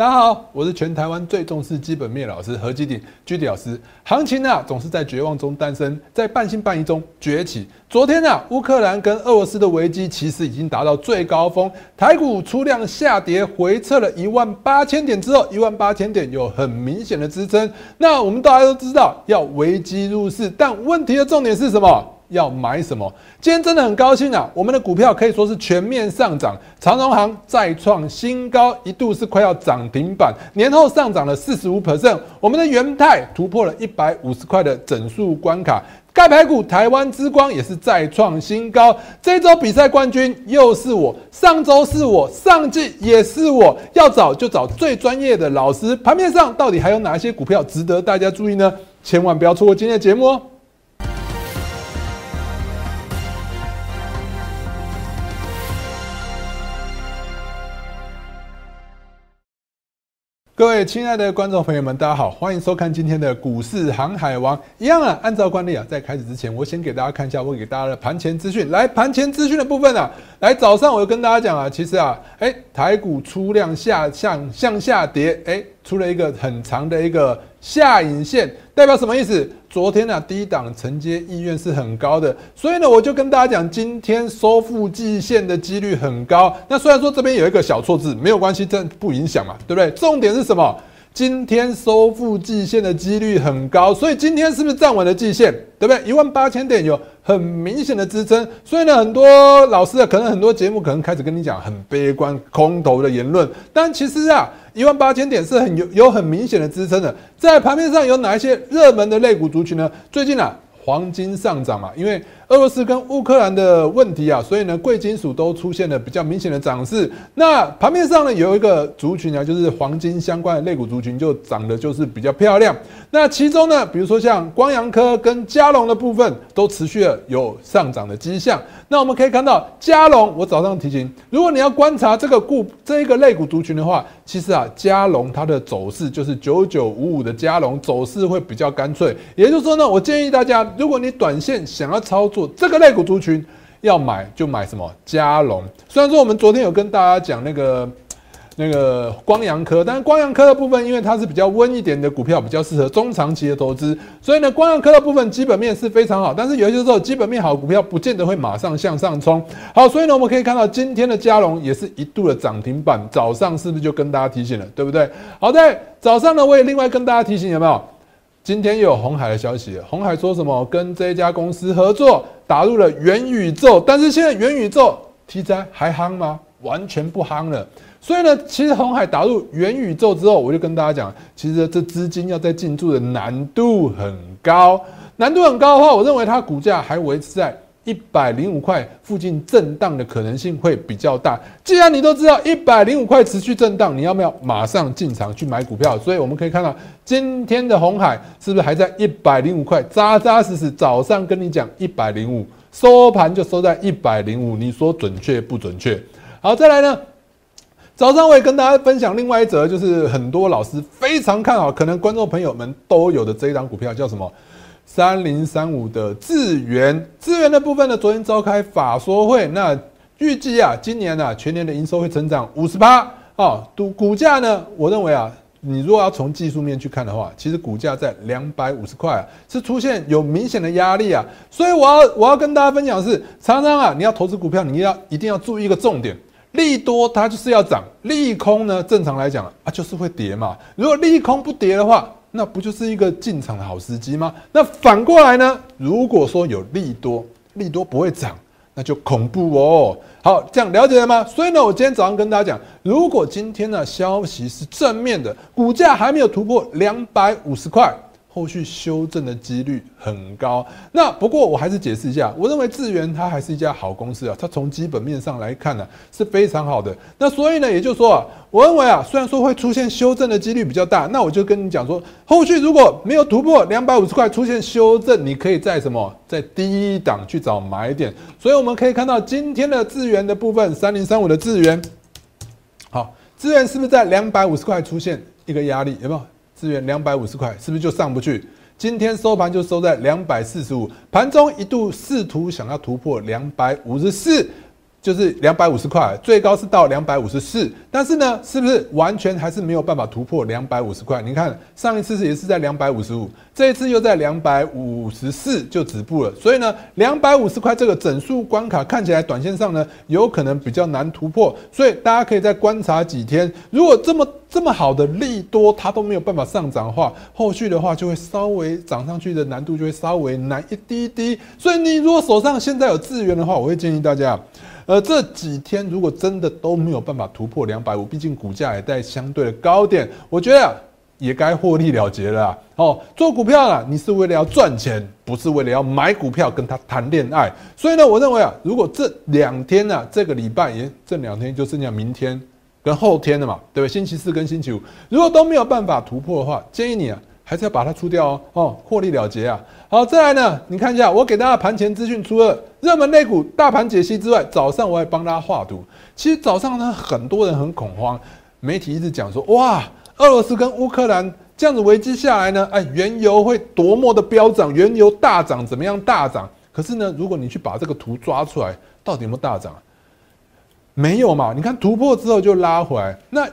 大家好，我是全台湾最重视基本面老师何基鼎居迪老师。行情啊，总是在绝望中诞生，在半信半疑中崛起。昨天啊，乌克兰跟俄罗斯的危机其实已经达到最高峰，台股出量下跌，回撤了一万八千点之后，一万八千点有很明显的支撑。那我们大家都知道要危机入市，但问题的重点是什么？要买什么？今天真的很高兴啊！我们的股票可以说是全面上涨，长荣行再创新高，一度是快要涨停板，年后上涨了四十五 percent。我们的元泰突破了一百五十块的整数关卡，盖牌股台湾之光也是再创新高。这周比赛冠军又是我，上周是我，上季也是我。要找就找最专业的老师。盘面上到底还有哪些股票值得大家注意呢？千万不要错过今天的节目哦！各位亲爱的观众朋友们，大家好，欢迎收看今天的股市航海王。一样啊，按照惯例啊，在开始之前，我先给大家看一下我给大家的盘前资讯。来，盘前资讯的部分啊，来早上我就跟大家讲啊，其实啊，哎，台股出量下向向下跌，哎，出了一个很长的一个下影线，代表什么意思？昨天呢，低档承接意愿是很高的，所以呢，我就跟大家讲，今天收复季线的几率很高。那虽然说这边有一个小错字，没有关系，这不影响嘛，对不对？重点是什么？今天收复季线的几率很高，所以今天是不是站稳了季线？对不对？一万八千点有很明显的支撑，所以呢，很多老师啊，可能很多节目可能开始跟你讲很悲观、空头的言论，但其实啊。一万八千点是很有有很明显的支撑的，在盘面上有哪一些热门的类股族群呢？最近啊，黄金上涨嘛，因为。俄罗斯跟乌克兰的问题啊，所以呢，贵金属都出现了比较明显的涨势。那盘面上呢，有一个族群啊，就是黄金相关的类股族群，就涨得就是比较漂亮。那其中呢，比如说像光阳科跟嘉龙的部分，都持续了有上涨的迹象。那我们可以看到，嘉龙，我早上提醒，如果你要观察这个股这一个类股族群的话，其实啊，嘉龙它的走势就是九九五五的嘉龙走势会比较干脆。也就是说呢，我建议大家，如果你短线想要操作，这个类股族群要买就买什么嘉龙。虽然说我们昨天有跟大家讲那个那个光阳科，但是光阳科的部分，因为它是比较温一点的股票，比较适合中长期的投资，所以呢，光阳科的部分基本面是非常好。但是有些时候基本面好股票不见得会马上向上冲。好，所以呢，我们可以看到今天的嘉龙也是一度的涨停板，早上是不是就跟大家提醒了，对不对？好在早上呢，我也另外跟大家提醒有没有？今天又有红海的消息，红海说什么跟这家公司合作打入了元宇宙，但是现在元宇宙题材还夯吗？完全不夯了。所以呢，其实红海打入元宇宙之后，我就跟大家讲，其实这资金要再进驻的难度很高，难度很高的话，我认为它股价还维持在。一百零五块附近震荡的可能性会比较大。既然你都知道一百零五块持续震荡，你要不要马上进场去买股票？所以我们可以看到今天的红海是不是还在一百零五块扎扎实实？早上跟你讲一百零五，收盘就收在一百零五，你说准确不准确？好，再来呢，早上我也跟大家分享另外一则，就是很多老师非常看好，可能观众朋友们都有的这一档股票叫什么？三零三五的智源，智源的部分呢，昨天召开法说会，那预计啊，今年呢，全年的营收会成长五十八啊，股股价呢，我认为啊，你如果要从技术面去看的话，其实股价在两百五十块啊，是出现有明显的压力啊，所以我要我要跟大家分享的是，常常啊，你要投资股票，你要一定要注意一个重点，利多它就是要涨，利空呢，正常来讲啊，就是会跌嘛，如果利空不跌的话。那不就是一个进场的好时机吗？那反过来呢？如果说有利多，利多不会涨，那就恐怖哦。好，这样了解了吗？所以呢，我今天早上跟大家讲，如果今天的消息是正面的，股价还没有突破两百五十块。后续修正的几率很高。那不过我还是解释一下，我认为智源它还是一家好公司啊，它从基本面上来看呢是非常好的。那所以呢，也就是说啊，我认为啊，虽然说会出现修正的几率比较大，那我就跟你讲说，后续如果没有突破两百五十块出现修正，你可以在什么在低档去找买点。所以我们可以看到今天的智源的部分，三零三五的智源，好，智源是不是在两百五十块出现一个压力？有没有？资源两百五十块，是不是就上不去？今天收盘就收在两百四十五，盘中一度试图想要突破两百五十四，就是两百五十块，最高是到两百五十四，但是呢，是不是完全还是没有办法突破两百五十块？你看上一次是也是在两百五十五，这一次又在两百五十四就止步了。所以呢，两百五十块这个整数关卡看起来短线上呢有可能比较难突破，所以大家可以再观察几天。如果这么这么好的利多它都没有办法上涨的话，后续的话就会稍微涨上去的难度就会稍微难一滴滴。所以你如果手上现在有资源的话，我会建议大家。呃，这几天如果真的都没有办法突破两百五，毕竟股价也在相对的高点，我觉得也该获利了结了。哦，做股票啊，你是为了要赚钱，不是为了要买股票跟他谈恋爱。所以呢，我认为啊，如果这两天呢，这个礼拜也这两天就剩下明天跟后天的嘛，对不对？星期四跟星期五，如果都没有办法突破的话，建议你啊。还是要把它出掉哦，哦，获利了结啊！好，再来呢，你看一下，我给大家盘前资讯，除了热门类股大盘解析之外，早上我还帮大家画图。其实早上呢，很多人很恐慌，媒体一直讲说，哇，俄罗斯跟乌克兰这样子危机下来呢，哎，原油会多么的飙涨，原油大涨，怎么样大涨？可是呢，如果你去把这个图抓出来，到底有没有大涨？没有嘛？你看突破之后就拉回来，那。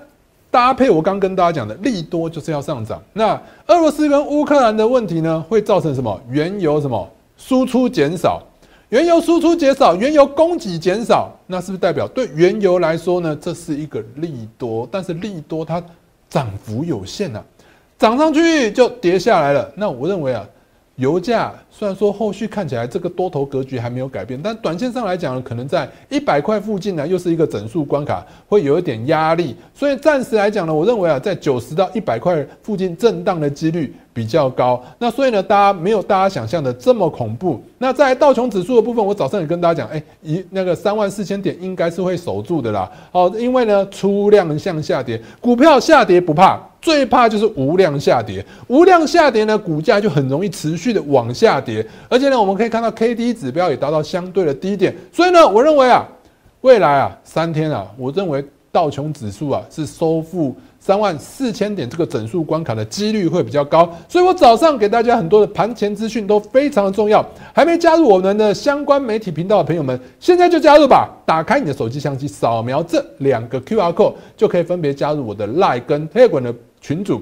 搭配我刚跟大家讲的利多就是要上涨。那俄罗斯跟乌克兰的问题呢，会造成什么？原油什么输出减少，原油输出减少，原油供给减少，那是不是代表对原油来说呢？这是一个利多，但是利多它涨幅有限呐，涨上去就跌下来了。那我认为啊。油价虽然说后续看起来这个多头格局还没有改变，但短线上来讲呢，可能在一百块附近呢，又是一个整数关卡，会有一点压力。所以暂时来讲呢，我认为啊，在九十到一百块附近震荡的几率比较高。那所以呢，大家没有大家想象的这么恐怖。那在道琼指数的部分，我早上也跟大家讲，哎，一那个三万四千点应该是会守住的啦。哦，因为呢，出量向下跌，股票下跌不怕。最怕就是无量下跌，无量下跌呢，股价就很容易持续的往下跌，而且呢，我们可以看到 K D 指标也达到相对的低点，所以呢，我认为啊，未来啊，三天啊，我认为道琼指数啊是收复。三万四千点这个整数关卡的几率会比较高，所以我早上给大家很多的盘前资讯都非常的重要。还没加入我们的相关媒体频道的朋友们，现在就加入吧！打开你的手机相机，扫描这两个 Q R code，就可以分别加入我的 Line 跟 Telegram 的群组。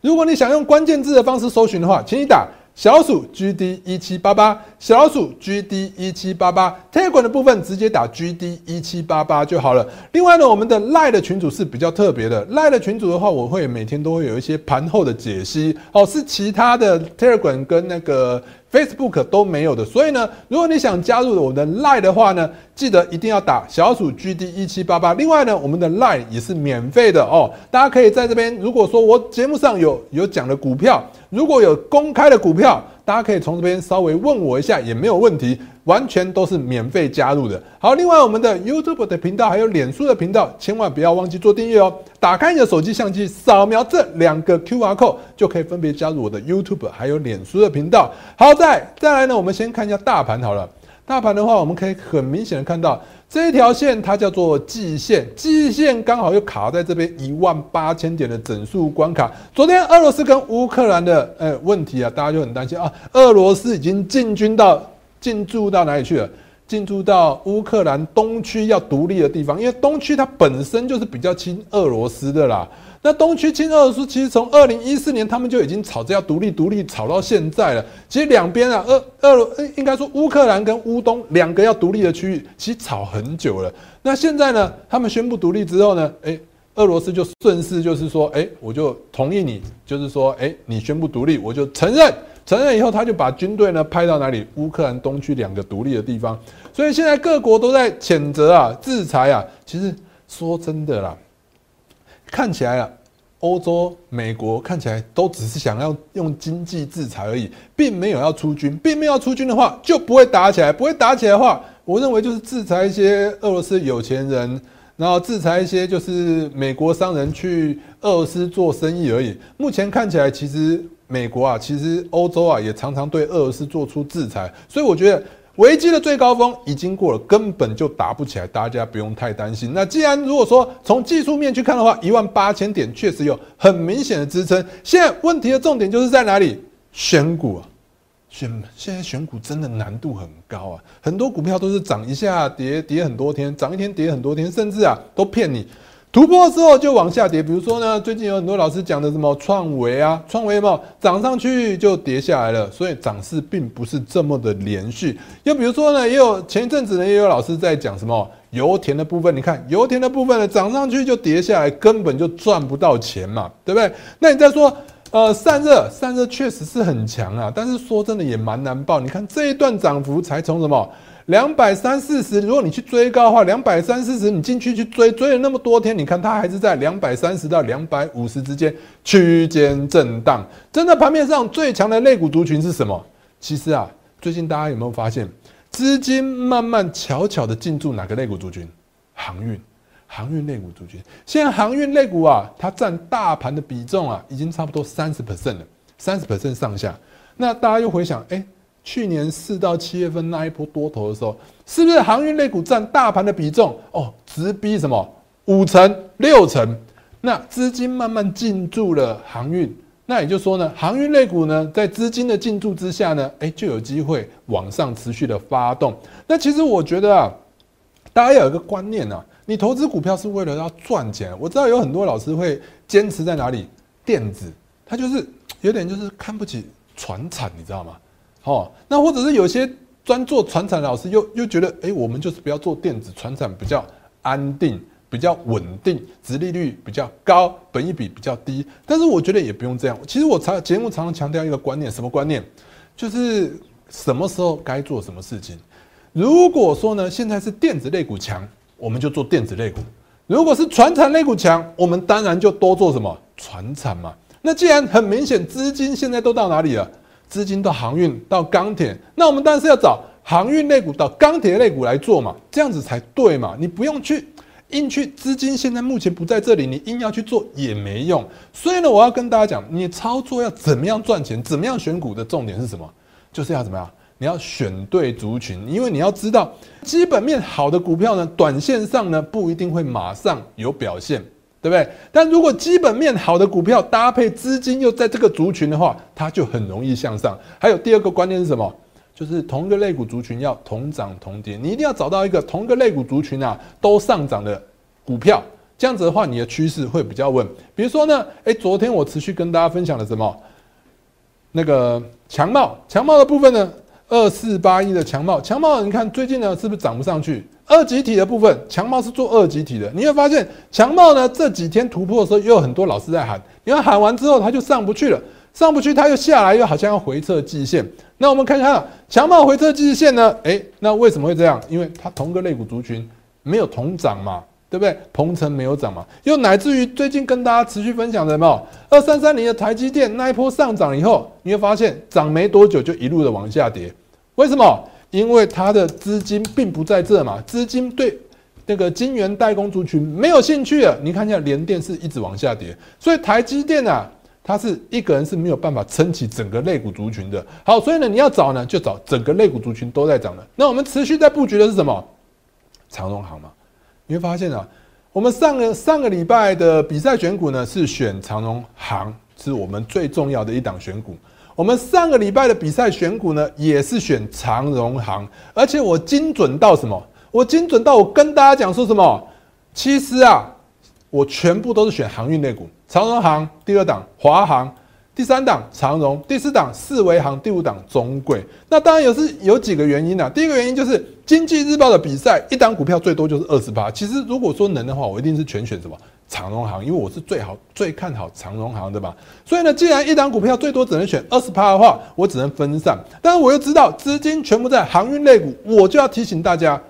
如果你想用关键字的方式搜寻的话，请你打。小鼠 GD 一七八八，小鼠 GD 一七八八，推广的部分直接打 GD 一七八八就好了。另外呢，我们的 Lie 的群组是比较特别的，，Lie 的群组的话，我会每天都会有一些盘后的解析，哦，是其他的 Telegram 跟那个。Facebook 都没有的，所以呢，如果你想加入我们的 Line 的话呢，记得一定要打小鼠 GD 一七八八。另外呢，我们的 Line 也是免费的哦，大家可以在这边，如果说我节目上有有讲的股票，如果有公开的股票。大家可以从这边稍微问我一下，也没有问题，完全都是免费加入的。好，另外我们的 YouTube 的频道还有脸书的频道，千万不要忘记做订阅哦。打开你的手机相机，扫描这两个 QR code，就可以分别加入我的 YouTube 还有脸书的频道。好，再再来呢，我们先看一下大盘好了。大盘的话，我们可以很明显的看到。这一条线它叫做季线，季线刚好又卡在这边一万八千点的整数关卡。昨天俄罗斯跟乌克兰的呃问题啊，大家就很担心啊，俄罗斯已经进军到进驻到哪里去了？进驻到乌克兰东区要独立的地方，因为东区它本身就是比较亲俄罗斯的啦。那东区亲俄罗斯，其实从二零一四年他们就已经吵着要独立，独立吵到现在了。其实两边啊，俄俄罗应该说乌克兰跟乌东两个要独立的区域，其实吵很久了。那现在呢，他们宣布独立之后呢，诶，俄罗斯就顺势就是说，诶，我就同意你，就是说，诶，你宣布独立，我就承认，承认以后他就把军队呢派到哪里？乌克兰东区两个独立的地方。所以现在各国都在谴责啊，制裁啊。其实说真的啦。看起来啊，欧洲、美国看起来都只是想要用经济制裁而已，并没有要出军，并没有要出军的话，就不会打起来。不会打起来的话，我认为就是制裁一些俄罗斯有钱人，然后制裁一些就是美国商人去俄罗斯做生意而已。目前看起来，其实美国啊，其实欧洲啊，也常常对俄罗斯做出制裁，所以我觉得。危机的最高峰已经过了，根本就打不起来，大家不用太担心。那既然如果说从技术面去看的话，一万八千点确实有很明显的支撑。现在问题的重点就是在哪里？选股啊，选现在选股真的难度很高啊，很多股票都是涨一下跌跌很多天，涨一天跌很多天，甚至啊都骗你突破之后就往下跌。比如说呢，最近有很多老师讲的什么创维啊，创维嘛涨上去就跌下来了，所以涨势并不是这么的连续。又比如说呢，也有前一阵子呢也有老师在讲什么油田的部分，你看油田的部分呢涨上去就跌下来，根本就赚不到钱嘛，对不对？那你再说。呃，散热，散热确实是很强啊，但是说真的也蛮难报。你看这一段涨幅才从什么两百三四十，如果你去追高的话，两百三四十你进去去追，追了那么多天，你看它还是在两百三十到两百五十之间区间震荡。真的盘面上最强的类股族群是什么？其实啊，最近大家有没有发现，资金慢慢悄悄的进驻哪个类股族群？航运。航运类股主角，现在航运类股啊，它占大盘的比重啊，已经差不多三十 percent 了，三十 percent 上下。那大家又回想，哎，去年四到七月份那一波多头的时候，是不是航运类股占大盘的比重哦，直逼什么五成六成？那资金慢慢进驻了航运，那也就是说呢，航运类股呢，在资金的进驻之下呢，哎，就有机会往上持续的发动。那其实我觉得啊，大家要有一个观念啊。你投资股票是为了要赚钱，我知道有很多老师会坚持在哪里电子，他就是 有点就是看不起船产，你知道吗？哦，那或者是有些专做船产的老师又又觉得，哎，我们就是不要做电子，船产比较安定、比较稳定，殖利率比较高，本益比比较低。但是我觉得也不用这样。其实我常节目常常强调一个观念，什么观念？就是什么时候该做什么事情。如果说呢，现在是电子类股强。我们就做电子类股，如果是船产类股强，我们当然就多做什么船产嘛。那既然很明显资金现在都到哪里了？资金到航运、到钢铁，那我们当然是要找航运类股到钢铁类股来做嘛，这样子才对嘛。你不用去硬去，资金现在目前不在这里，你硬要去做也没用。所以呢，我要跟大家讲，你操作要怎么样赚钱，怎么样选股的重点是什么？就是要怎么样？你要选对族群，因为你要知道基本面好的股票呢，短线上呢不一定会马上有表现，对不对？但如果基本面好的股票搭配资金又在这个族群的话，它就很容易向上。还有第二个观念是什么？就是同一个类股族群要同涨同跌，你一定要找到一个同一个类股族群啊都上涨的股票，这样子的话你的趋势会比较稳。比如说呢，诶，昨天我持续跟大家分享了什么？那个强茂，强茂的部分呢？二四八一的强茂，强茂，你看最近呢是不是涨不上去？二级体的部分，强茂是做二级体的，你会发现强茂呢这几天突破的时候，又有很多老师在喊，因为喊完之后它就上不去了，上不去它又下来，又好像要回撤季线。那我们看一下强茂回撤季线呢？诶，那为什么会这样？因为它同个类股族群没有同涨嘛。对不对？鹏程没有涨嘛？又乃至于最近跟大家持续分享的没有？二三三零的台积电那一波上涨以后，你会发现涨没多久就一路的往下跌。为什么？因为它的资金并不在这嘛，资金对那个晶圆代工族群没有兴趣了。你看一下联电是一直往下跌，所以台积电啊，它是一个人是没有办法撑起整个类股族群的。好，所以呢，你要找呢，就找整个类股族群都在涨的。那我们持续在布局的是什么？长荣行嘛。你会发现啊，我们上个上个礼拜的比赛选股呢，是选长荣行，是我们最重要的一档选股。我们上个礼拜的比赛选股呢，也是选长荣行，而且我精准到什么？我精准到我跟大家讲说什么？其实啊，我全部都是选航运类股，长荣行第二档，华航。第三档长荣，第四档四维行，第五档中贵。那当然有是有几个原因啊。第一个原因就是经济日报的比赛，一档股票最多就是二十八。其实如果说能的话，我一定是全选什么长荣行，因为我是最好最看好长荣行，对吧？所以呢，既然一档股票最多只能选二十趴的话，我只能分散。但是我又知道资金全部在航运类股，我就要提醒大家，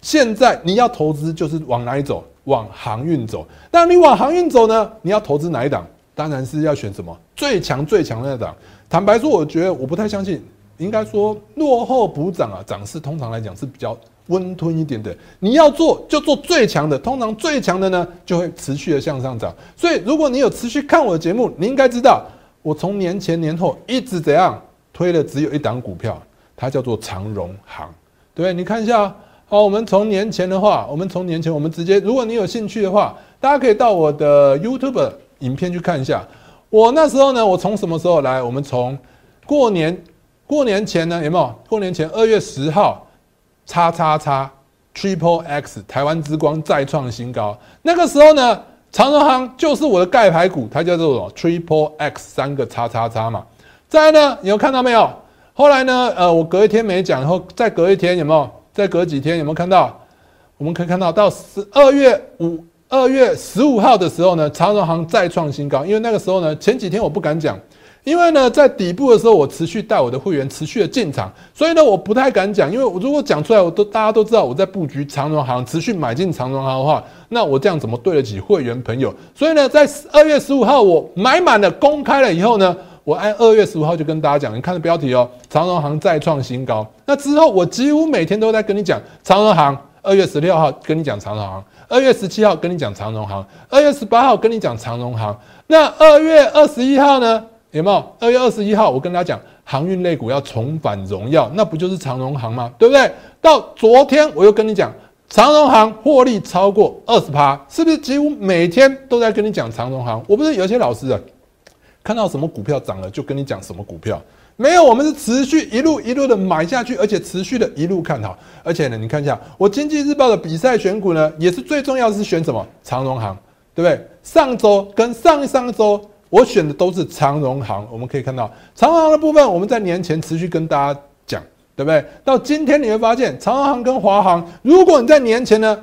现在你要投资就是往哪里走？往航运走。那你往航运走呢？你要投资哪一档？当然是要选什么最强最强的那档。坦白说，我觉得我不太相信。应该说落后补涨啊，涨势通常来讲是比较温吞一点的。你要做就做最强的，通常最强的呢就会持续的向上涨。所以如果你有持续看我的节目，你应该知道我从年前年后一直怎样推了只有一档股票，它叫做长荣行。对，你看一下。好，我们从年前的话，我们从年前我们直接，如果你有兴趣的话，大家可以到我的 YouTube。影片去看一下，我那时候呢，我从什么时候来？我们从过年过年前呢有没有？过年前二月十号，叉叉叉 Triple X 台湾之光再创新高。那个时候呢，长荣行就是我的盖牌股，它叫做什么 Triple X 三个叉叉叉嘛。再呢，有看到没有？后来呢，呃，我隔一天没讲，然后再隔一天有没有？再隔几天有没有看到？我们可以看到到十二月五二月十五号的时候呢，长荣行再创新高。因为那个时候呢，前几天我不敢讲。因为呢，在底部的时候，我持续带我的会员持续的进场，所以呢，我不太敢讲。因为我如果讲出来，我都大家都知道我在布局长荣行，持续买进长荣行的话，那我这样怎么对得起会员朋友？所以呢，在二月十五号我买满了，公开了以后呢，我按二月十五号就跟大家讲，你看的标题哦，长荣行再创新高。那之后我几乎每天都在跟你讲长荣行，二月十六号跟你讲长荣行，二月十七号跟你讲长荣行，二月十八号跟你讲长荣行。那二月二十一号呢？有没有？二月二十一号，我跟大家讲，航运类股要重返荣耀，那不就是长荣航吗？对不对？到昨天我又跟你讲，长荣航获利超过二十趴，是不是几乎每天都在跟你讲长荣航？我不是有些老师啊，看到什么股票涨了就跟你讲什么股票，没有，我们是持续一路一路的买下去，而且持续的一路看好，而且呢，你看一下我经济日报的比赛选股呢，也是最重要的是选什么？长荣航，对不对？上周跟上上周。我选的都是长荣行，我们可以看到长荣行的部分，我们在年前持续跟大家讲，对不对？到今天你会发现，长荣行跟华航，如果你在年前呢，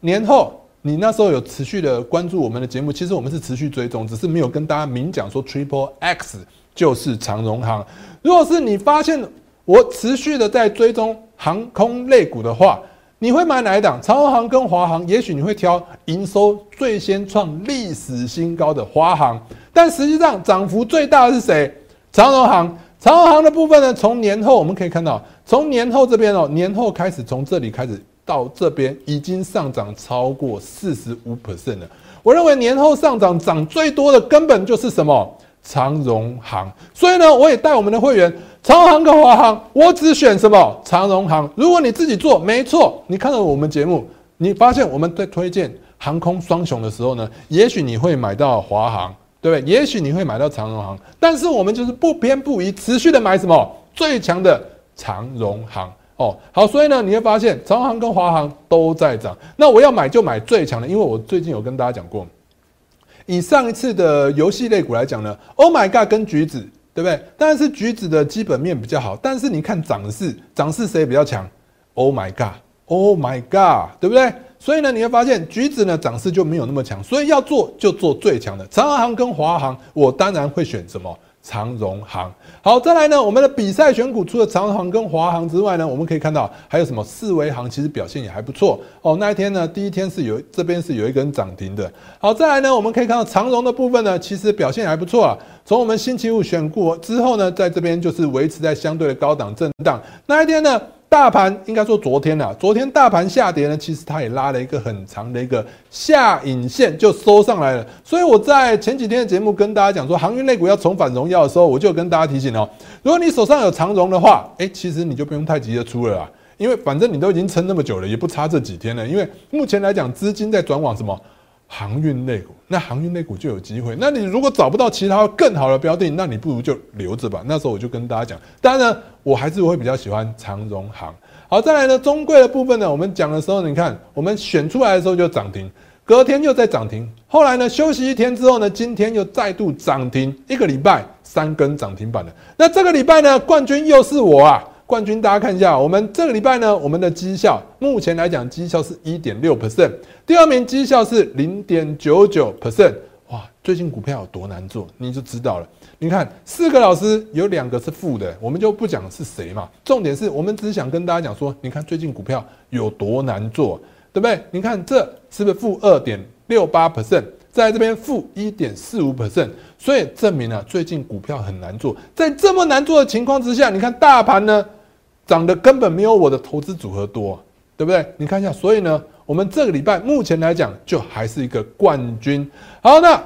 年后你那时候有持续的关注我们的节目，其实我们是持续追踪，只是没有跟大家明讲说 Triple X 就是长荣行。如果是你发现我持续的在追踪航空类股的话，你会买哪一档？长荣航跟华航？也许你会挑营收最先创历史新高的华航。但实际上涨幅最大的是谁？长荣行，长荣行的部分呢？从年后我们可以看到，从年后这边哦，年后开始从这里开始到这边已经上涨超过四十五 percent 了。我认为年后上涨涨最多的根本就是什么？长荣行。所以呢，我也带我们的会员，长航跟华航，我只选什么？长荣航。如果你自己做，没错，你看到我们节目，你发现我们在推荐航空双雄的时候呢，也许你会买到华航。对不对？也许你会买到长荣航，但是我们就是不偏不倚，持续的买什么最强的长荣航哦。好，所以呢，你会发现长航跟华航都在涨。那我要买就买最强的，因为我最近有跟大家讲过，以上一次的游戏类股来讲呢，Oh my God，跟橘子对不对？当然是橘子的基本面比较好，但是你看涨势，涨势谁比较强？Oh my God，Oh my God，对不对？所以呢，你会发现橘子呢涨势就没有那么强，所以要做就做最强的长航跟华航，我当然会选什么长荣行。好，再来呢，我们的比赛选股除了长荣行跟华航之外呢，我们可以看到还有什么四维行，其实表现也还不错哦。那一天呢，第一天是有这边是有一根涨停的。好，再来呢，我们可以看到长荣的部分呢，其实表现还不错啊。从我们星期五选股之后呢，在这边就是维持在相对的高档震荡。那一天呢？大盘应该说昨天啊，昨天大盘下跌呢，其实它也拉了一个很长的一个下影线，就收上来了。所以我在前几天的节目跟大家讲说，航运类股要重返荣耀的时候，我就跟大家提醒哦，如果你手上有长荣的话，哎，其实你就不用太急着出了啦，因为反正你都已经撑那么久了，也不差这几天了。因为目前来讲，资金在转往什么？航运类股，那航运类股就有机会。那你如果找不到其他更好的标的，那你不如就留着吧。那时候我就跟大家讲，当然呢，我还是会比较喜欢长荣航。好，再来呢，中贵的部分呢，我们讲的时候，你看我们选出来的时候就涨停，隔天又在涨停，后来呢休息一天之后呢，今天又再度涨停，一个礼拜三根涨停板的。那这个礼拜呢，冠军又是我啊。冠军，大家看一下，我们这个礼拜呢，我们的绩效目前来讲，绩效是一点六 percent，第二名绩效是零点九九 percent。哇，最近股票有多难做，你就知道了。你看，四个老师有两个是负的，我们就不讲是谁嘛。重点是我们只想跟大家讲说，你看最近股票有多难做，对不对？你看这是不是负二点六八 percent？在这边负一点四五 percent，所以证明了最近股票很难做。在这么难做的情况之下，你看大盘呢，涨得根本没有我的投资组合多，对不对？你看一下，所以呢，我们这个礼拜目前来讲，就还是一个冠军。好，那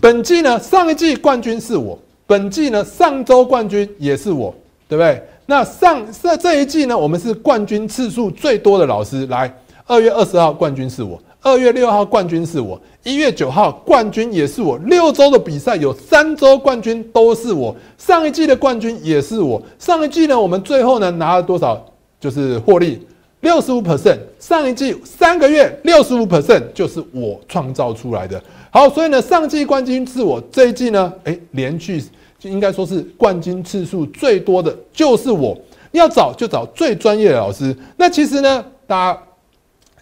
本季呢，上一季冠军是我，本季呢，上周冠军也是我，对不对？那上这这一季呢，我们是冠军次数最多的老师。来，二月二十号冠军是我。二月六号冠军是我，一月九号冠军也是我，六周的比赛有三周冠军都是我，上一季的冠军也是我。上一季呢，我们最后呢拿了多少？就是获利六十五 percent。上一季三个月六十五 percent 就是我创造出来的。好，所以呢，上季冠军是我，这一季呢，诶，连续就应该说是冠军次数最多的就是我。要找就找最专业的老师。那其实呢，大家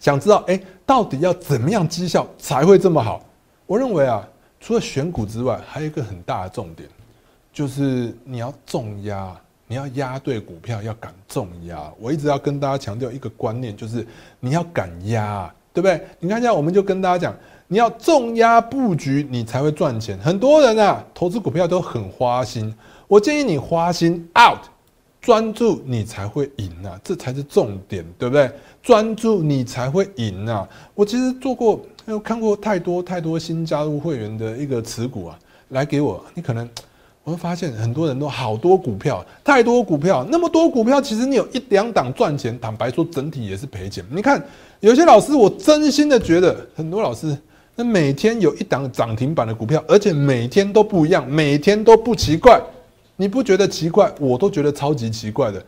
想知道，哎，到底要怎么样绩效才会这么好？我认为啊，除了选股之外，还有一个很大的重点，就是你要重压，你要压对股票，要敢重压。我一直要跟大家强调一个观念，就是你要敢压，对不对？你看一下，我们就跟大家讲，你要重压布局，你才会赚钱。很多人啊，投资股票都很花心，我建议你花心 out。专注你才会赢啊，这才是重点，对不对？专注你才会赢啊！我其实做过，有看过太多太多新加入会员的一个持股啊，来给我，你可能我会发现很多人都好多股票，太多股票，那么多股票，其实你有一两档赚钱，坦白说整体也是赔钱。你看有些老师，我真心的觉得很多老师，那每天有一档涨停板的股票，而且每天都不一样，每天都不奇怪。你不觉得奇怪？我都觉得超级奇怪的。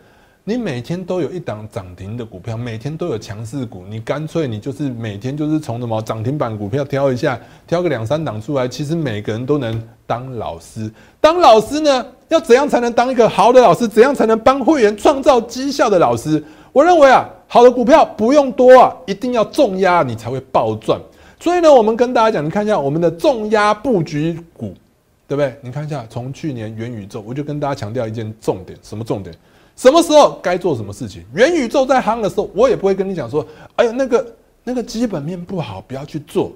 你每天都有一档涨停的股票，每天都有强势股，你干脆你就是每天就是从什么涨停板股票挑一下，挑个两三档出来。其实每个人都能当老师。当老师呢，要怎样才能当一个好的老师？怎样才能帮会员创造绩效的老师？我认为啊，好的股票不用多啊，一定要重压你才会暴赚。所以呢，我们跟大家讲，你看一下我们的重压布局股。对不对？你看一下，从去年元宇宙，我就跟大家强调一件重点，什么重点？什么时候该做什么事情？元宇宙在夯的时候，我也不会跟你讲说，哎呀，那个那个基本面不好，不要去做，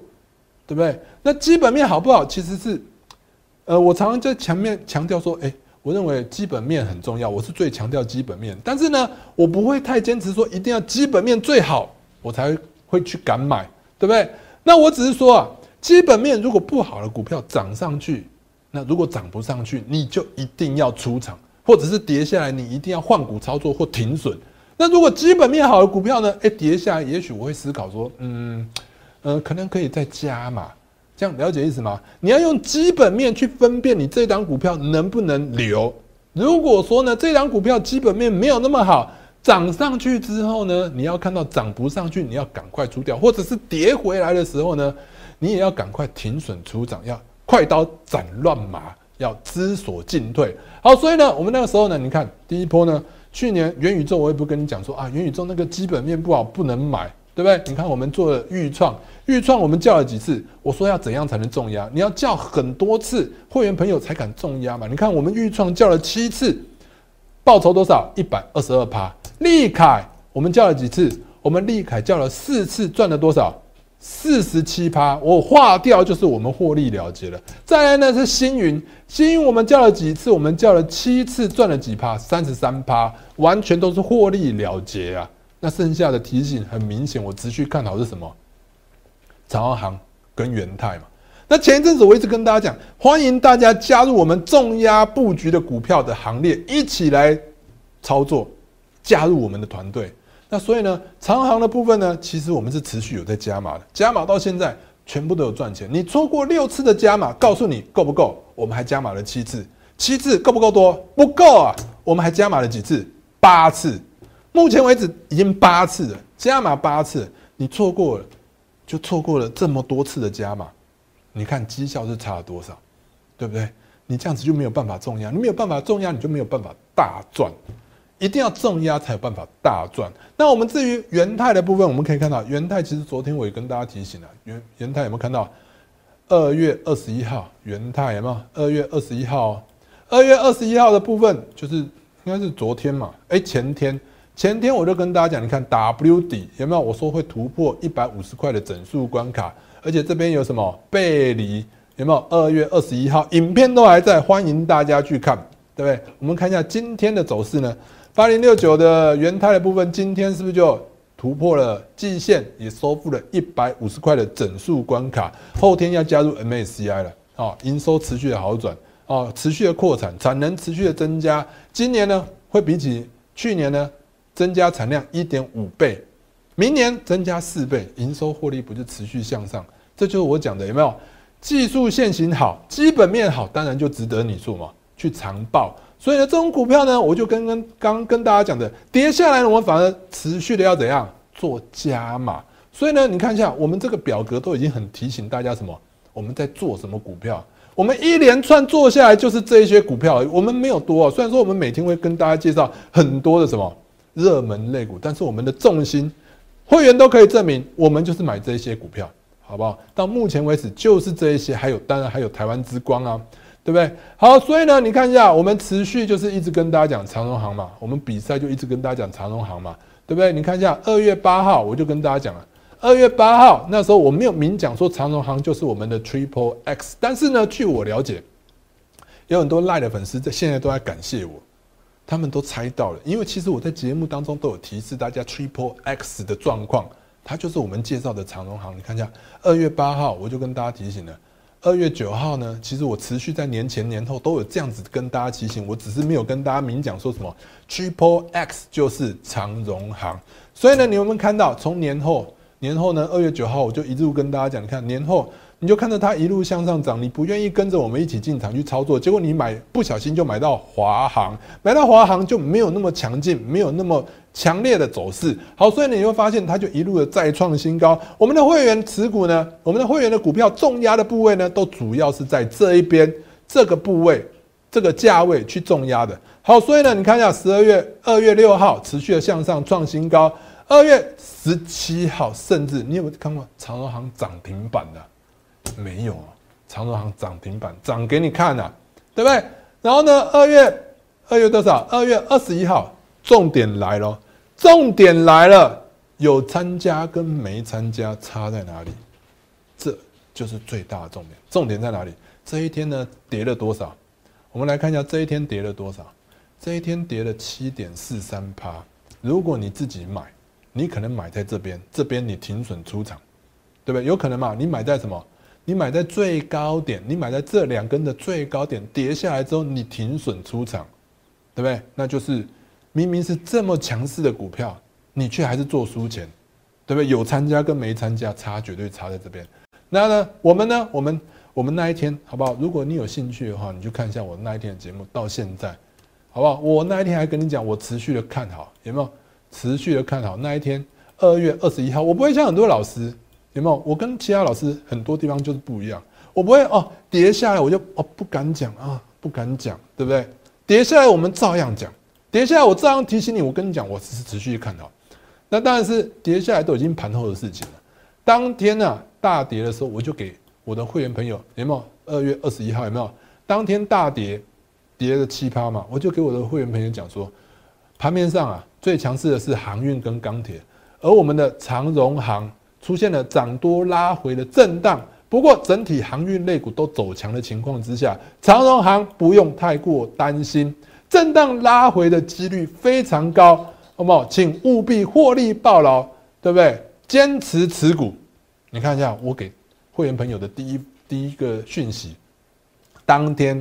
对不对？那基本面好不好？其实是，呃，我常常在前面强调说，哎，我认为基本面很重要，我是最强调基本面，但是呢，我不会太坚持说一定要基本面最好，我才会去敢买，对不对？那我只是说啊，基本面如果不好的股票涨上去。那如果涨不上去，你就一定要出场，或者是跌下来，你一定要换股操作或停损。那如果基本面好的股票呢？哎，跌下来，也许我会思考说，嗯，呃，可能可以再加嘛。这样了解意思吗？你要用基本面去分辨你这档股票能不能留。如果说呢，这档股票基本面没有那么好，涨上去之后呢，你要看到涨不上去，你要赶快出掉，或者是跌回来的时候呢，你也要赶快停损出涨，要。快刀斩乱麻，要知所进退。好，所以呢，我们那个时候呢，你看第一波呢，去年元宇宙，我也不跟你讲说啊，元宇宙那个基本面不好，不能买，对不对？你看我们做了预创，预创我们叫了几次，我说要怎样才能重压？你要叫很多次，会员朋友才敢重压嘛。你看我们预创叫了七次，报酬多少？一百二十二趴。利凯我们叫了几次？我们利凯叫了四次，赚了多少？四十七趴，我划掉就是我们获利了结了。再来呢是星云，星云我们叫了几次？我们叫了七次，赚了几趴？三十三趴，完全都是获利了结啊。那剩下的提醒很明显，我持续看好是什么？长航跟元泰嘛。那前一阵子我一直跟大家讲，欢迎大家加入我们重压布局的股票的行列，一起来操作，加入我们的团队。那所以呢，长航的部分呢，其实我们是持续有在加码的，加码到现在全部都有赚钱。你错过六次的加码，告诉你够不够？我们还加码了七次，七次够不够多？不够啊！我们还加码了几次？八次，目前为止已经八次了，加码八次，你错过了，就错过了这么多次的加码。你看绩效是差了多少，对不对？你这样子就没有办法重压，你没有办法重压，你就没有办法大赚。一定要重压才有办法大赚。那我们至于元泰的部分，我们可以看到，元泰其实昨天我也跟大家提醒了，元元泰有没有看到？二月二十一号，元泰有没有？二月二十一号，二月二十一号的部分就是应该是昨天嘛？哎，前天，前天我就跟大家讲，你看 W 底有没有？我说会突破一百五十块的整数关卡，而且这边有什么背离有没有？二月二十一号，影片都还在，欢迎大家去看，对不对？我们看一下今天的走势呢？八零六九的元泰的部分，今天是不是就突破了季线，也收复了一百五十块的整数关卡？后天要加入 MSCI 了，啊，营收持续的好转，啊，持续的扩产，产能持续的增加，今年呢会比起去年呢增加产量一点五倍，明年增加四倍，营收获利不就持续向上？这就是我讲的，有没有？技术线型好，基本面好，当然就值得你做嘛，去长报。所以呢，这种股票呢，我就跟跟刚刚跟大家讲的，跌下来呢，我们反而持续的要怎样做加码。所以呢，你看一下我们这个表格都已经很提醒大家什么？我们在做什么股票？我们一连串做下来就是这一些股票，我们没有多。虽然说我们每天会跟大家介绍很多的什么热门类股，但是我们的重心，会员都可以证明，我们就是买这一些股票，好不好？到目前为止就是这一些，还有当然还有台湾之光啊，对不对？好，所以呢，你看一下，我们持续就是一直跟大家讲长荣行嘛，我们比赛就一直跟大家讲长荣行嘛，对不对？你看一下二月八号我就跟大家讲了。二月八号那时候我没有明讲说长荣行就是我们的 Triple X，但是呢，据我了解，有很多赖的粉丝在现在都在感谢我，他们都猜到了，因为其实我在节目当中都有提示大家 Triple X 的状况，它就是我们介绍的长荣行。你看一下，二月八号我就跟大家提醒了，二月九号呢，其实我持续在年前年后都有这样子跟大家提醒，我只是没有跟大家明讲说什么 Triple X 就是长荣行，所以呢，你有没有看到从年后？年后呢？二月九号我就一路跟大家讲，你看年后你就看着它一路向上涨，你不愿意跟着我们一起进场去操作，结果你买不小心就买到华航，买到华航就没有那么强劲，没有那么强烈的走势。好，所以你会发现它就一路的再创新高。我们的会员持股呢，我们的会员的股票重压的部位呢，都主要是在这一边这个部位这个价位去重压的。好，所以呢，你看一下十二月二月六号持续的向上创新高。二月十七号，甚至你有没有看过长荣航涨停板的？没有啊，长荣行涨停板涨给你看呐，对不对？然后呢，二月二月多少？二月二十一号，重点来了，重点来了，有参加跟没参加差在哪里？这就是最大的重点。重点在哪里？这一天呢，跌了多少？我们来看一下这一天跌了多少？这一天跌了七点四三趴。如果你自己买。你可能买在这边，这边你停损出场，对不对？有可能嘛？你买在什么？你买在最高点，你买在这两根的最高点，跌下来之后你停损出场，对不对？那就是明明是这么强势的股票，你却还是做输钱，对不对？有参加跟没参加差绝对差在这边。那呢，我们呢？我们我们那一天好不好？如果你有兴趣的话，你就看一下我那一天的节目，到现在，好不好？我那一天还跟你讲，我持续的看好，有没有？持续的看好那一天，二月二十一号，我不会像很多老师，有没有？我跟其他老师很多地方就是不一样，我不会哦，跌下来我就哦不敢讲啊，不敢讲，对不对？跌下来我们照样讲，跌下来我照样提醒你，我跟你讲，我只是持续看好。那当然是跌下来都已经盘后的事情了。当天呢大跌的时候，我就给我的会员朋友有没有？二月二十一号有没有？当天大跌，跌了七趴嘛，我就给我的会员朋友讲说，盘面上啊。最强势的是航运跟钢铁，而我们的长荣航出现了涨多拉回的震荡。不过整体航运类股都走强的情况之下，长荣航不用太过担心，震荡拉回的几率非常高，好不好？请务必获利报牢，对不对？坚持持股。你看一下我给会员朋友的第一第一个讯息，当天，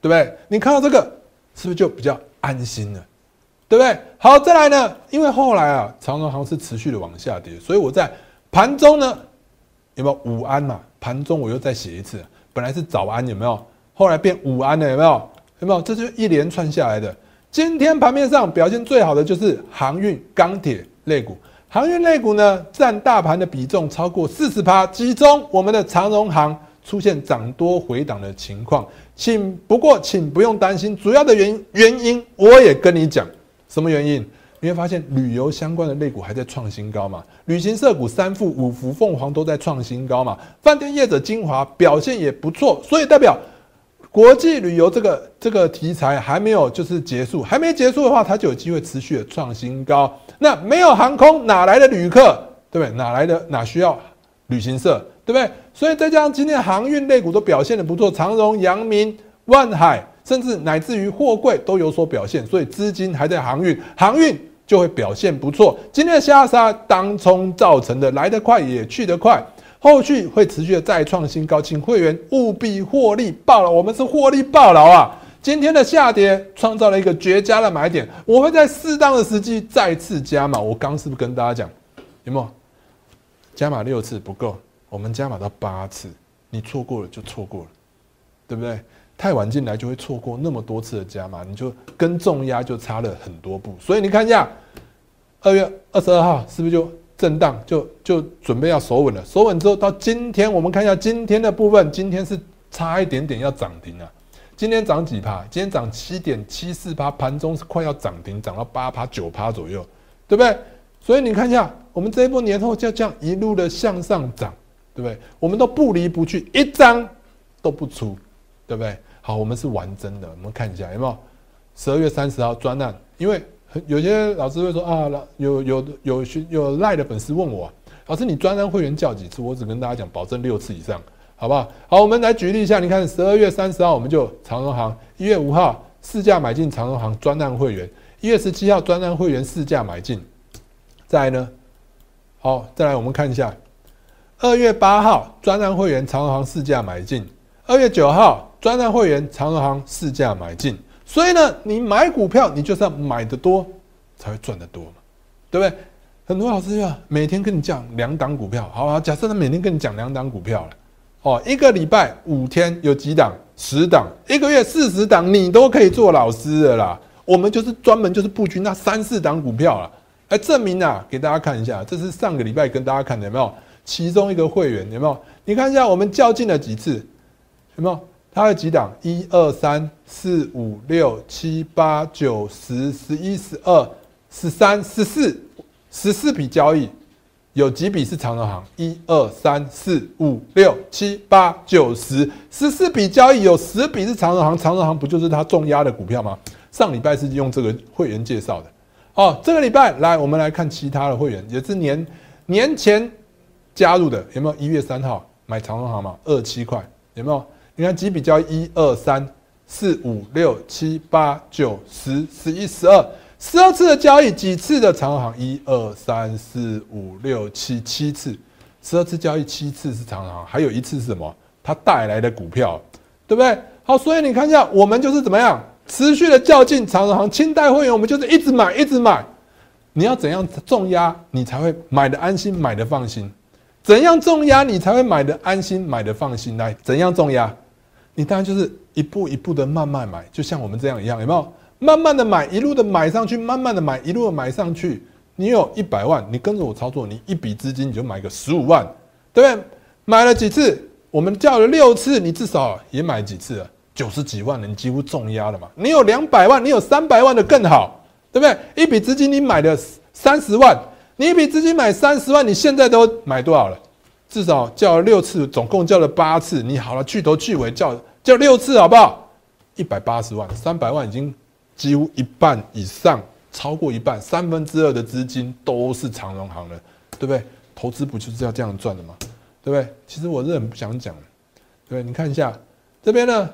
对不对？你看到这个是不是就比较安心了？对不对？好，再来呢？因为后来啊，长荣航是持续的往下跌，所以我在盘中呢，有没有午安嘛？盘中我又再写一次，本来是早安，有没有？后来变午安了，有没有？有没有？这就一连串下来的。今天盘面上表现最好的就是航运、钢铁类股。航运类股呢，占大盘的比重超过四十趴，其中我们的长荣航出现涨多回档的情况，请不过请不用担心，主要的原因原因我也跟你讲。什么原因？你会发现旅游相关的类股还在创新高嘛？旅行社股三富、五福、凤凰都在创新高嘛？饭店业者精华表现也不错，所以代表国际旅游这个这个题材还没有就是结束，还没结束的话，它就有机会持续的创新高。那没有航空哪来的旅客？对不对？哪来的哪需要旅行社？对不对？所以再加上今天航运类股都表现的不错，长荣、阳明、万海。甚至乃至于货柜都有所表现，所以资金还在航运，航运就会表现不错。今天的下杀当冲造成的，来得快也去得快，后续会持续的再创新高，请会员务必获利爆了，我们是获利爆了啊！今天的下跌创造了一个绝佳的买点，我会在适当的时机再次加码。我刚是不是跟大家讲，有没有？加码六次不够，我们加码到八次，你错过了就错过了，对不对？太晚进来就会错过那么多次的加码，你就跟重压就差了很多步。所以你看一下，二月二十二号是不是就震荡，就就准备要守稳了？守稳之后到今天，我们看一下今天的部分，今天是差一点点要涨停了。今天涨几趴？今天涨七点七四趴，盘中是快要涨停，涨到八趴九趴左右，对不对？所以你看一下，我们这一波年后就这样一路的向上涨，对不对？我们都不离不弃，一张都不出，对不对？好，我们是玩真的。我们看一下有没有十二月三十号专案？因为有些老师会说啊，有有有有赖的粉丝问我，老师你专案会员叫几次？我只跟大家讲，保证六次以上，好不好？好，我们来举例一下，你看十二月三十号我们就长荣行，一月五号市价买进长荣行专案会员，一月十七号专案会员市价买进。再来呢，好，再来我们看一下，二月八号专案会员长荣行市价买进，二月九号专案会员长荣行市价买进，所以呢，你买股票你就是要买的多才会赚得多嘛，对不对？很多老师要每天跟你讲两档股票，好啊，假设他每天跟你讲两档股票了，哦，一个礼拜五天有几档，十档，一个月四十档，你都可以做老师的啦。我们就是专门就是布局那三四档股票了。来证明啊，给大家看一下，这是上个礼拜跟大家看的，有没有？其中一个会员有没有？你看一下，我们较劲了几次，有没有？它有几档？一二三四五六七八九十十一十二十三十四十四笔交易，有几笔是长荣行？一二三四五六七八九十十四笔交易，有十笔是长荣行。长荣行不就是它重压的股票吗？上礼拜是用这个会员介绍的。哦，这个礼拜来，我们来看其他的会员，也是年年前加入的，有没有？一月三号买长荣行嘛，二七块，有没有？你看几笔交易？一二三四五六七八九十十一十二，十二次的交易，几次的长航？一二三四五六七七次，十二次交易七次是长航，还有一次是什么？它带来的股票，对不对？好，所以你看一下，我们就是怎么样？持续的较劲，长航清代会员，我们就是一直买，一直买。你要怎样重压，你才会买的安心，买的放心？怎样重压，你才会买的安心，买的放心？来，怎样重压？你当然就是一步一步的慢慢买，就像我们这样一样，有没有？慢慢的买，一路的买上去，慢慢的买，一路的买上去。你有一百万，你跟着我操作，你一笔资金你就买个十五万，对不对？买了几次？我们叫了六次，你至少也买几次了？九十几万人几乎重压了嘛？你有两百万，你有三百万的更好，对不对？一笔资金你买的三十万，你一笔资金买三十万，你现在都买多少了？至少叫了六次，总共叫了八次。你好了，去头去尾叫叫六次，好不好？一百八十万，三百万已经几乎一半以上，超过一半，三分之二的资金都是长荣行了，对不对？投资不就是要这样赚的吗？对不对？其实我是很不想讲，对，你看一下这边呢。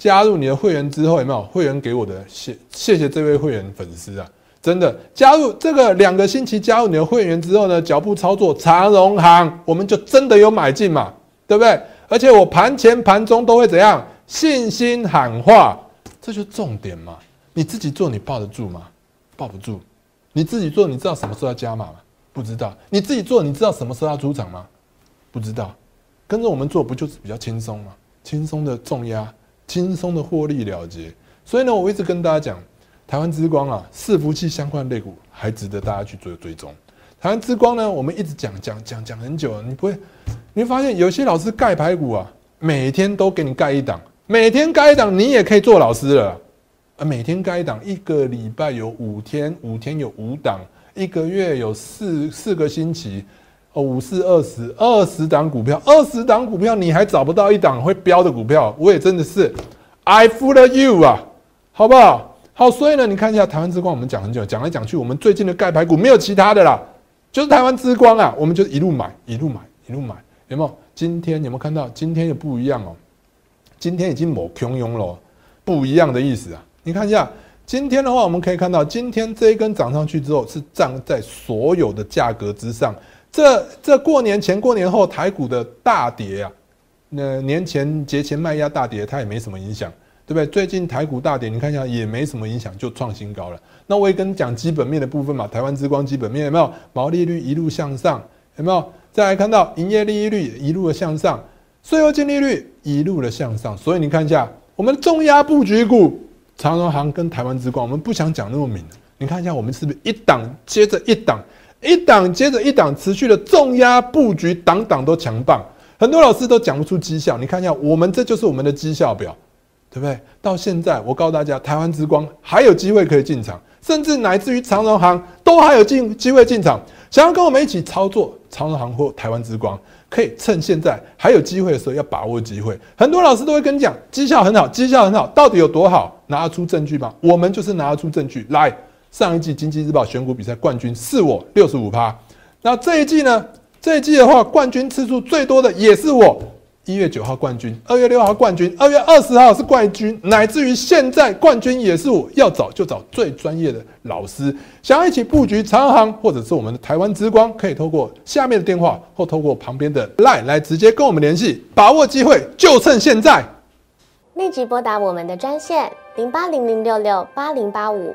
加入你的会员之后有没有会员给我的谢谢谢这位会员粉丝啊？真的加入这个两个星期加入你的会员之后呢，脚步操作长荣行，我们就真的有买进嘛，对不对？而且我盘前盘中都会怎样信心喊话，这就重点嘛。你自己做你抱得住吗？抱不住。你自己做你知道什么时候要加码吗？不知道。你自己做你知道什么时候要出场吗？不知道。跟着我们做不就是比较轻松吗？轻松的重压。轻松的获利了结，所以呢，我一直跟大家讲，台湾之光啊，伺服器相关的类股还值得大家去做追踪。台湾之光呢，我们一直讲讲讲讲很久了，你不会，你会发现有些老师盖排骨啊，每天都给你盖一档，每天盖一档，你也可以做老师了啊。每天盖一档，一个礼拜有五天，五天有五档，一个月有四四个星期。哦，五四二十二十档股票，二十档股票你还找不到一档会飙的股票，我也真的是，I fool you 啊，好不好？好，所以呢，你看一下台湾之光，我们讲很久，讲来讲去，我们最近的盖牌股没有其他的啦，就是台湾之光啊，我们就一路买，一路买，一路买，有没有？今天有没有看到？今天又不一样哦，今天已经某汹涌了，不一样的意思啊。你看一下，今天的话，我们可以看到，今天这一根涨上去之后，是站在所有的价格之上。这这过年前、过年后台股的大跌啊，那年前节前卖压大跌，它也没什么影响，对不对？最近台股大跌，你看一下也没什么影响，就创新高了。那我也跟你讲基本面的部分嘛，台湾之光基本面有没有？毛利率一路向上，有没有？再来看到营业利率一路的向上，税后净利率一路的向上。所以你看一下我们重压布局股，长荣行跟台湾之光，我们不想讲那么明。你看一下我们是不是一档接着一档，一档接着一档持续的重压布局，档档都强棒。很多老师都讲不出绩效，你看一下我们这就是我们的绩效表。对不对？到现在，我告诉大家，台湾之光还有机会可以进场，甚至乃至于长荣行都还有进机会进场。想要跟我们一起操作长荣行或台湾之光，可以趁现在还有机会的时候要把握机会。很多老师都会跟你讲，绩效很好，绩效很好，到底有多好？拿得出证据吗？我们就是拿得出证据。来，上一季经济日报选股比赛冠军是我，六十五趴。那这一季呢？这一季的话，冠军次数最多的也是我。一月九号冠军，二月六号冠军，二月二十号是冠军，乃至于现在冠军也是我。要找就找最专业的老师，想要一起布局长航或者是我们的台湾之光，可以透过下面的电话或透过旁边的 LINE 来直接跟我们联系，把握机会，就趁现在。立即拨打我们的专线零八零零六六八零八五